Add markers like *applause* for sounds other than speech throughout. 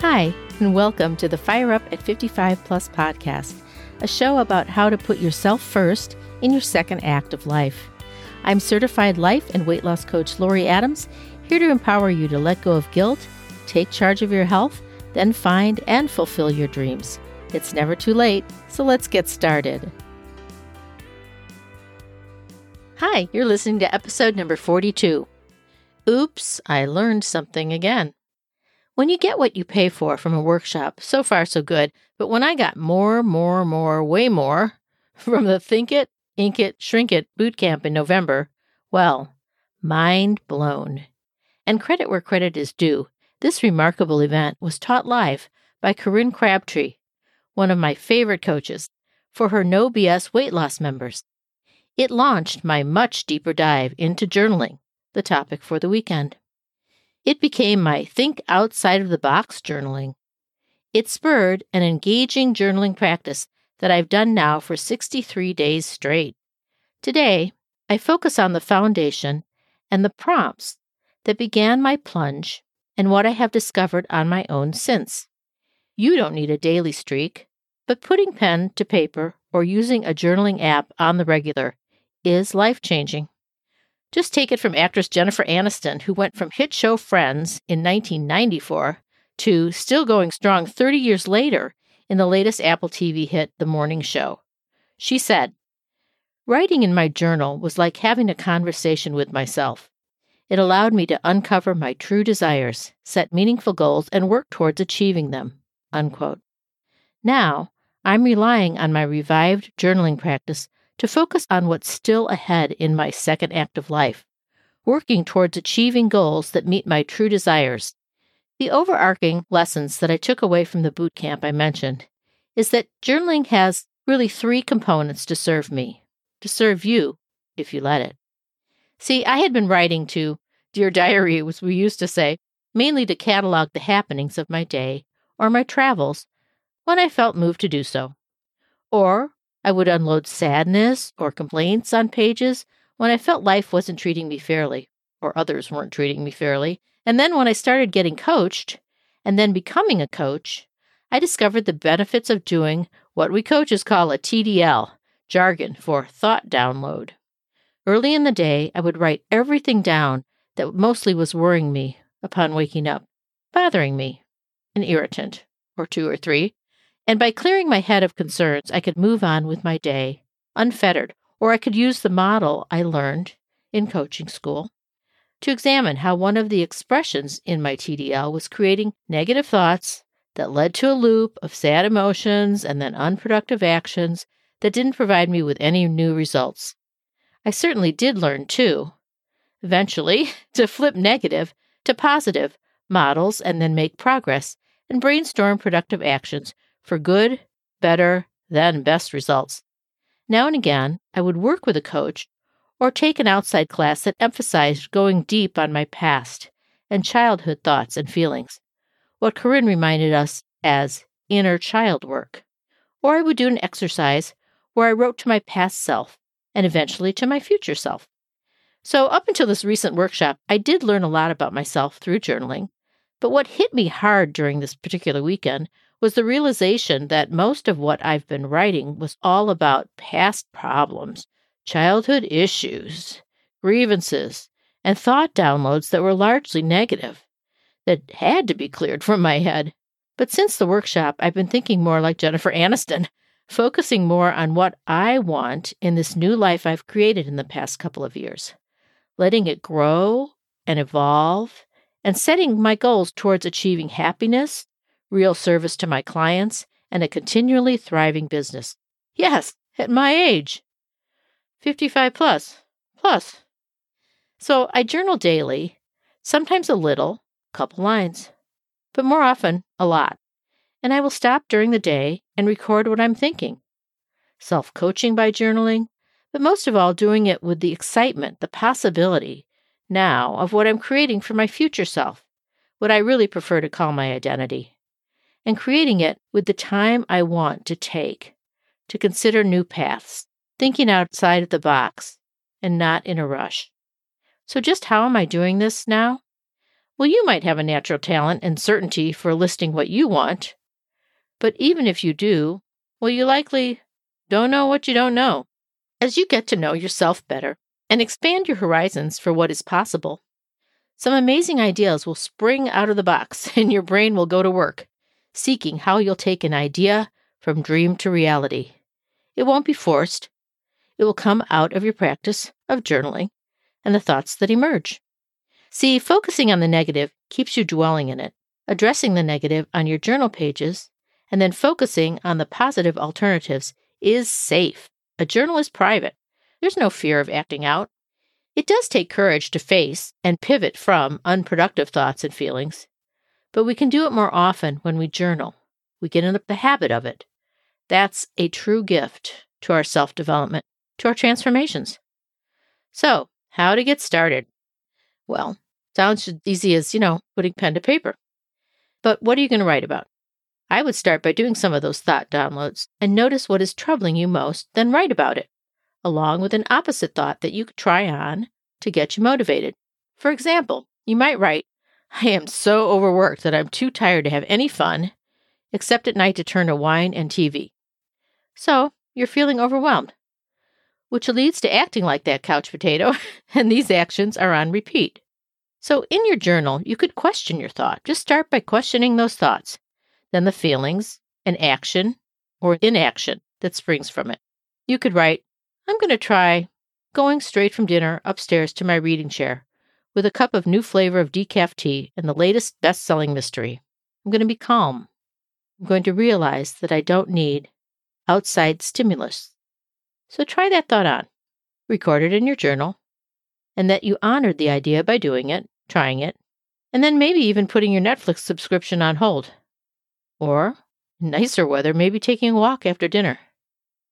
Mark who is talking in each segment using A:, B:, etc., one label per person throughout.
A: Hi, and welcome to the Fire Up at 55 Plus podcast, a show about how to put yourself first in your second act of life. I'm certified life and weight loss coach Laurie Adams, here to empower you to let go of guilt, take charge of your health, then find and fulfill your dreams. It's never too late, so let's get started. Hi, you're listening to episode number 42. Oops, I learned something again. When you get what you pay for from a workshop, so far so good. But when I got more, more, more, way more *laughs* from the Think It, Ink It, Shrink It boot camp in November, well, mind blown. And credit where credit is due. This remarkable event was taught live by Corinne Crabtree, one of my favorite coaches, for her No BS weight loss members. It launched my much deeper dive into journaling, the topic for the weekend. It became my think outside of the box journaling. It spurred an engaging journaling practice that I've done now for 63 days straight. Today, I focus on the foundation and the prompts that began my plunge and what I have discovered on my own since. You don't need a daily streak, but putting pen to paper or using a journaling app on the regular is life changing. Just take it from actress Jennifer Aniston, who went from hit show Friends in 1994 to still going strong 30 years later in the latest Apple TV hit, The Morning Show. She said, Writing in my journal was like having a conversation with myself. It allowed me to uncover my true desires, set meaningful goals, and work towards achieving them. Unquote. Now, I'm relying on my revived journaling practice to focus on what's still ahead in my second act of life, working towards achieving goals that meet my true desires. The overarching lessons that I took away from the boot camp I mentioned is that journaling has really three components to serve me, to serve you, if you let it. See, I had been writing to Dear Diary, as we used to say, mainly to catalog the happenings of my day or my travels when I felt moved to do so. Or I would unload sadness or complaints on pages when I felt life wasn't treating me fairly or others weren't treating me fairly. And then when I started getting coached and then becoming a coach, I discovered the benefits of doing what we coaches call a TDL, jargon for thought download. Early in the day, I would write everything down that mostly was worrying me upon waking up, bothering me, an irritant or two or three, and by clearing my head of concerns, I could move on with my day, unfettered, or I could use the model I learned in coaching school to examine how one of the expressions in my TDL was creating negative thoughts that led to a loop of sad emotions and then unproductive actions that didn't provide me with any new results. I certainly did learn, too, eventually, *laughs* to flip negative to positive models and then make progress and brainstorm productive actions for good, better, then best results. Now and again, I would work with a coach or take an outside class that emphasized going deep on my past and childhood thoughts and feelings, what Corinne reminded us as inner child work. Or I would do an exercise where I wrote to my past self and eventually to my future self. So, up until this recent workshop, I did learn a lot about myself through journaling. But what hit me hard during this particular weekend was the realization that most of what I've been writing was all about past problems, childhood issues, grievances, and thought downloads that were largely negative, that had to be cleared from my head. But since the workshop, I've been thinking more like Jennifer Aniston, *laughs* focusing more on what I want in this new life I've created in the past couple of years, letting it grow and evolve, and setting my goals towards achieving happiness real service to my clients, and a continually thriving business. Yes, at my age. 55 plus, plus. So I journal daily, sometimes a little, couple lines, but more often a lot. And I will stop during the day and record what I'm thinking. Self coaching by journaling, but most of all, doing it with the excitement, the possibility now of what I'm creating for my future self, what I really prefer to call my identity and creating it with the time I want to take to consider new paths, thinking outside of the box, and not in a rush. So, just how am I doing this now? Well, you might have a natural talent and certainty for listing what you want. But even if you do, well, you likely don't know what you don't know. As you get to know yourself better and expand your horizons for what is possible, some amazing ideas will spring out of the box *laughs* and your brain will go to work, seeking how you'll take an idea from dream to reality. It won't be forced, it will come out of your practice of journaling and the thoughts that emerge. See, focusing on the negative keeps you dwelling in it. Addressing the negative on your journal pages and then focusing on the positive alternatives is safe. A journal is private. There's no fear of acting out. It does take courage to face and pivot from unproductive thoughts and feelings, but we can do it more often when we journal. We get in the habit of it. That's a true gift to our self development, to our transformations. So, how to get started? Well, sounds as easy as, you know, putting pen to paper. But what are you going to write about? I would start by doing some of those thought downloads and notice what is troubling you most, then write about it, along with an opposite thought that you could try on to get you motivated. For example, you might write, I am so overworked that I'm too tired to have any fun, except at night to turn to wine and TV. So, you're feeling overwhelmed, which leads to acting like that couch potato, *laughs* and these actions are on repeat. So, in your journal, you could question your thought. Just start by questioning those thoughts then the feelings and action or inaction that springs from it. You could write, I'm going to try going straight from dinner upstairs to my reading chair with a cup of new flavor of decaf tea and the latest best selling mystery. I'm going to be calm. I'm going to realize that I don't need outside stimulus. So try that thought on. Record it in your journal, and that you honored the idea by doing it, trying it, and then maybe even putting your Netflix subscription on hold or, nicer weather, maybe taking a walk after dinner.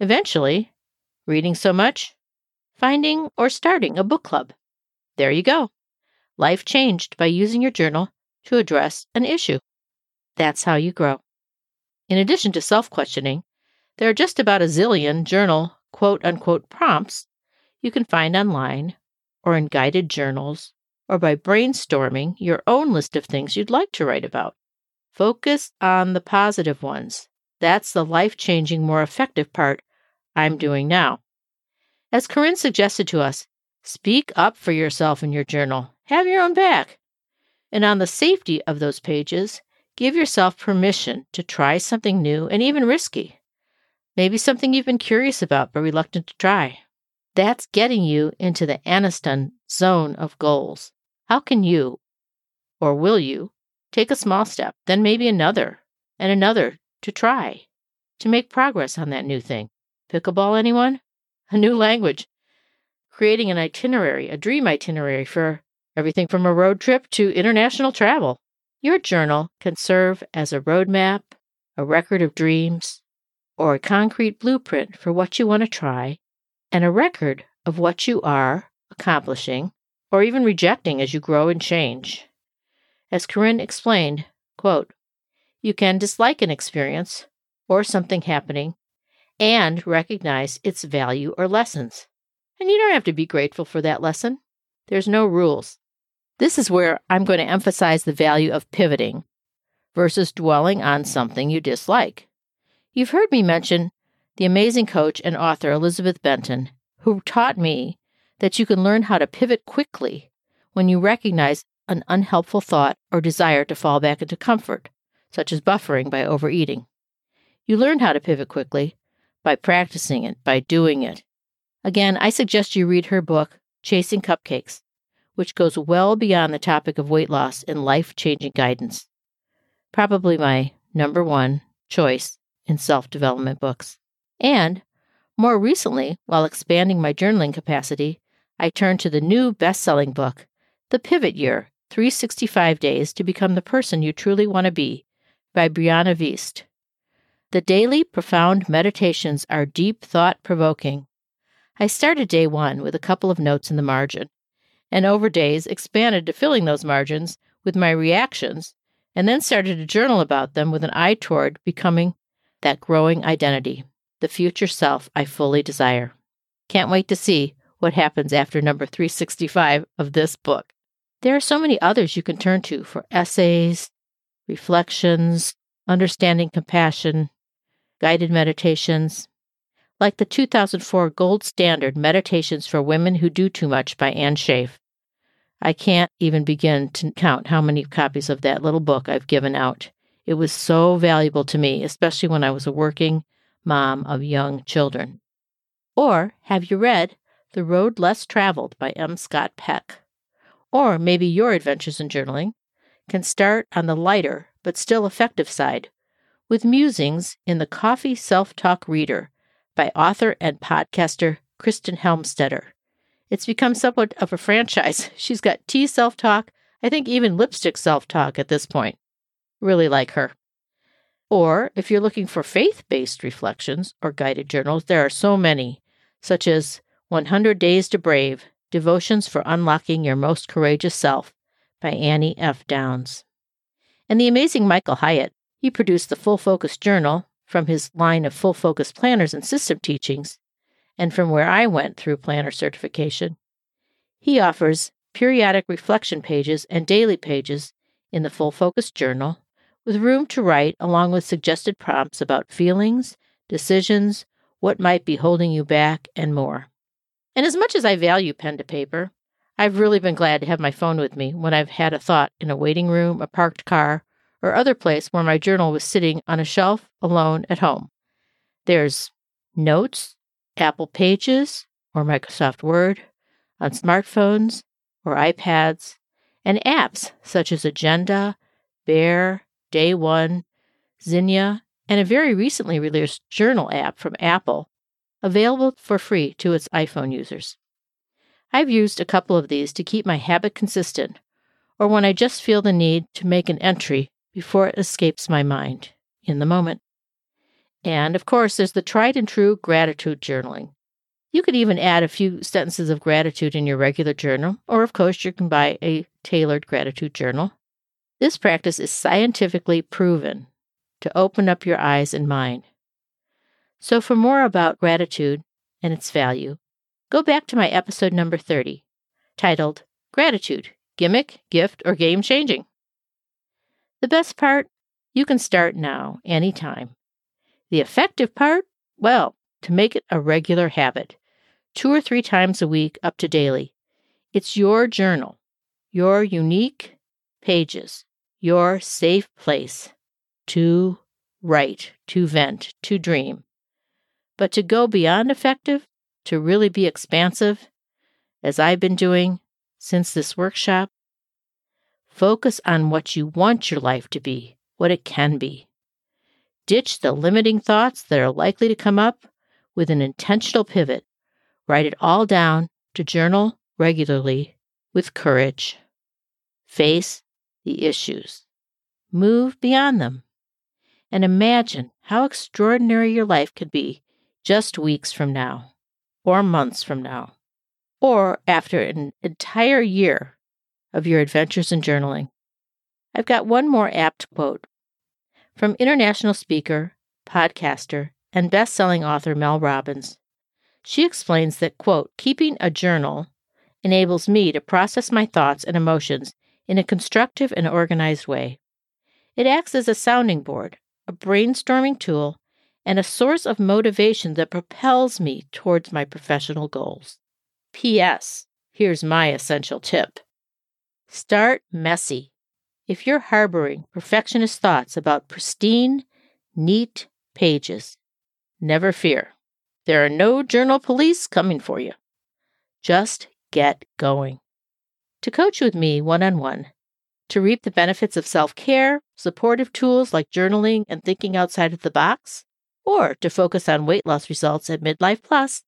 A: Eventually, reading so much, finding or starting a book club. There you go. Life changed by using your journal to address an issue. That's how you grow. In addition to self questioning, there are just about a zillion journal quote unquote prompts you can find online or in guided journals or by brainstorming your own list of things you'd like to write about. Focus on the positive ones. That's the life changing, more effective part I'm doing now. As Corinne suggested to us, speak up for yourself in your journal. Have your own back. And on the safety of those pages, give yourself permission to try something new and even risky. Maybe something you've been curious about but reluctant to try. That's getting you into the Aniston zone of goals. How can you, or will you, Take a small step, then maybe another and another to try, to make progress on that new thing. Pickleball, anyone? A new language. Creating an itinerary, a dream itinerary for everything from a road trip to international travel. Your journal can serve as a roadmap, a record of dreams, or a concrete blueprint for what you want to try, and a record of what you are accomplishing or even rejecting as you grow and change. As Corinne explained, quote, you can dislike an experience or something happening and recognize its value or lessons. And you don't have to be grateful for that lesson. There's no rules. This is where I'm going to emphasize the value of pivoting versus dwelling on something you dislike. You've heard me mention the amazing coach and author Elizabeth Benton, who taught me that you can learn how to pivot quickly when you recognize an unhelpful thought or desire to fall back into comfort, such as buffering by overeating. You learn how to pivot quickly by practicing it, by doing it. Again, I suggest you read her book, Chasing Cupcakes, which goes well beyond the topic of weight loss and life changing guidance. Probably my number one choice in self development books. And more recently, while expanding my journaling capacity, I turned to the new best selling book, The Pivot Year 365 Days to Become the Person You Truly Want to Be by Brianna Wiest. The daily profound meditations are deep thought provoking. I started day one with a couple of notes in the margin, and over days expanded to filling those margins with my reactions, and then started to journal about them with an eye toward becoming that growing identity, the future self I fully desire. Can't wait to see what happens after number 365 of this book. There are so many others you can turn to for essays, reflections, understanding compassion, guided meditations, like the 2004 gold standard Meditations for Women Who Do Too Much by Anne Schaef. I can't even begin to count how many copies of that little book I've given out. It was so valuable to me, especially when I was a working mom of young children. Or have you read The Road Less Traveled by M. Scott Peck? Or maybe your adventures in journaling can start on the lighter but still effective side with musings in the Coffee Self Talk Reader by author and podcaster Kristen Helmstetter. It's become somewhat of a franchise. *laughs* She's got tea self talk, I think even lipstick self talk at this point. Really like her. Or if you're looking for faith based reflections or guided journals, there are so many, such as 100 Days to Brave Devotions for Unlocking Your Most Courageous Self by Annie F. Downs. And the amazing Michael Hyatt, he produced the Full Focus Journal from his line of full focus planners and system teachings, and from where I went through planner certification. He offers periodic reflection pages and daily pages in the Full Focus Journal with room to write along with suggested prompts about feelings, decisions, what might be holding you back, and more. And as much as I value pen to paper, I've really been glad to have my phone with me when I've had a thought in a waiting room, a parked car, or other place where my journal was sitting on a shelf alone at home. There's notes, Apple Pages, or Microsoft Word, on smartphones or iPads, and apps such as Agenda, Bear, Day One, Zinnia, and a very recently released journal app from Apple, available for free to its iPhone users. I've used a couple of these to keep my habit consistent, or when I just feel the need to make an entry before it escapes my mind in the moment. And of course, there's the tried and true gratitude journaling. You could even add a few sentences of gratitude in your regular journal, or of course, you can buy a tailored gratitude journal. This practice is scientifically proven to open up your eyes and mind. So, for more about gratitude and its value, go back to my episode number 30, titled Gratitude Gimmick, Gift, or Game Changing. The best part? You can start now, anytime. The effective part? Well, to make it a regular habit, two or three times a week up to daily. It's your journal, your unique pages, your safe place to write, to vent, to dream. But to go beyond effective, to really be expansive, as I've been doing since this workshop, Focus on what you want your life to be, what it can be. Ditch the limiting thoughts that are likely to come up with an intentional pivot. Write it all down to journal regularly with courage. Face the issues. Move beyond them. And imagine how extraordinary your life could be just weeks from now, or months from now, or after an entire year of your adventures in journaling. I've got one more apt quote from international speaker, podcaster, and best-selling author Mel Robbins. She explains that, quote, keeping a journal enables me to process my thoughts and emotions in a constructive and organized way. It acts as a sounding board, a brainstorming tool, and a source of motivation that propels me towards my professional goals. P.S. Here's my essential tip. Start messy. If you're harboring perfectionist thoughts about pristine, neat pages, never fear. There are no journal police coming for you. Just get going. To coach with me one on one, to reap the benefits of self care, supportive tools like journaling and thinking outside of the box, or to focus on weight loss results at Midlife Plus,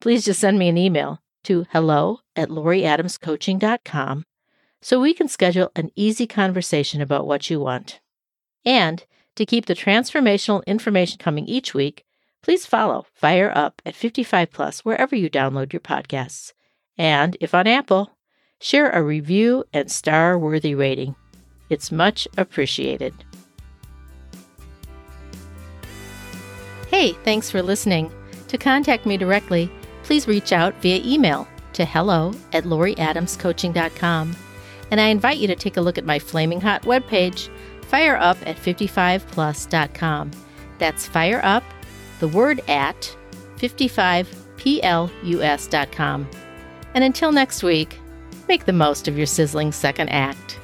A: please just send me an email to hello at laurieadamscoaching.com so we can schedule an easy conversation about what you want. And to keep the transformational information coming each week, please follow Fire Up at 55 Plus wherever you download your podcasts. And if on Apple, share a review and star worthy rating. It's much appreciated. Hey, thanks for listening. To contact me directly, please reach out via email to hello at laurieadamscoaching.com And I invite you to take a look at my flaming hot webpage, fireup at 55plus.com. That's fire up, the word at 55plus.com. And until next week, make the most of your sizzling second act.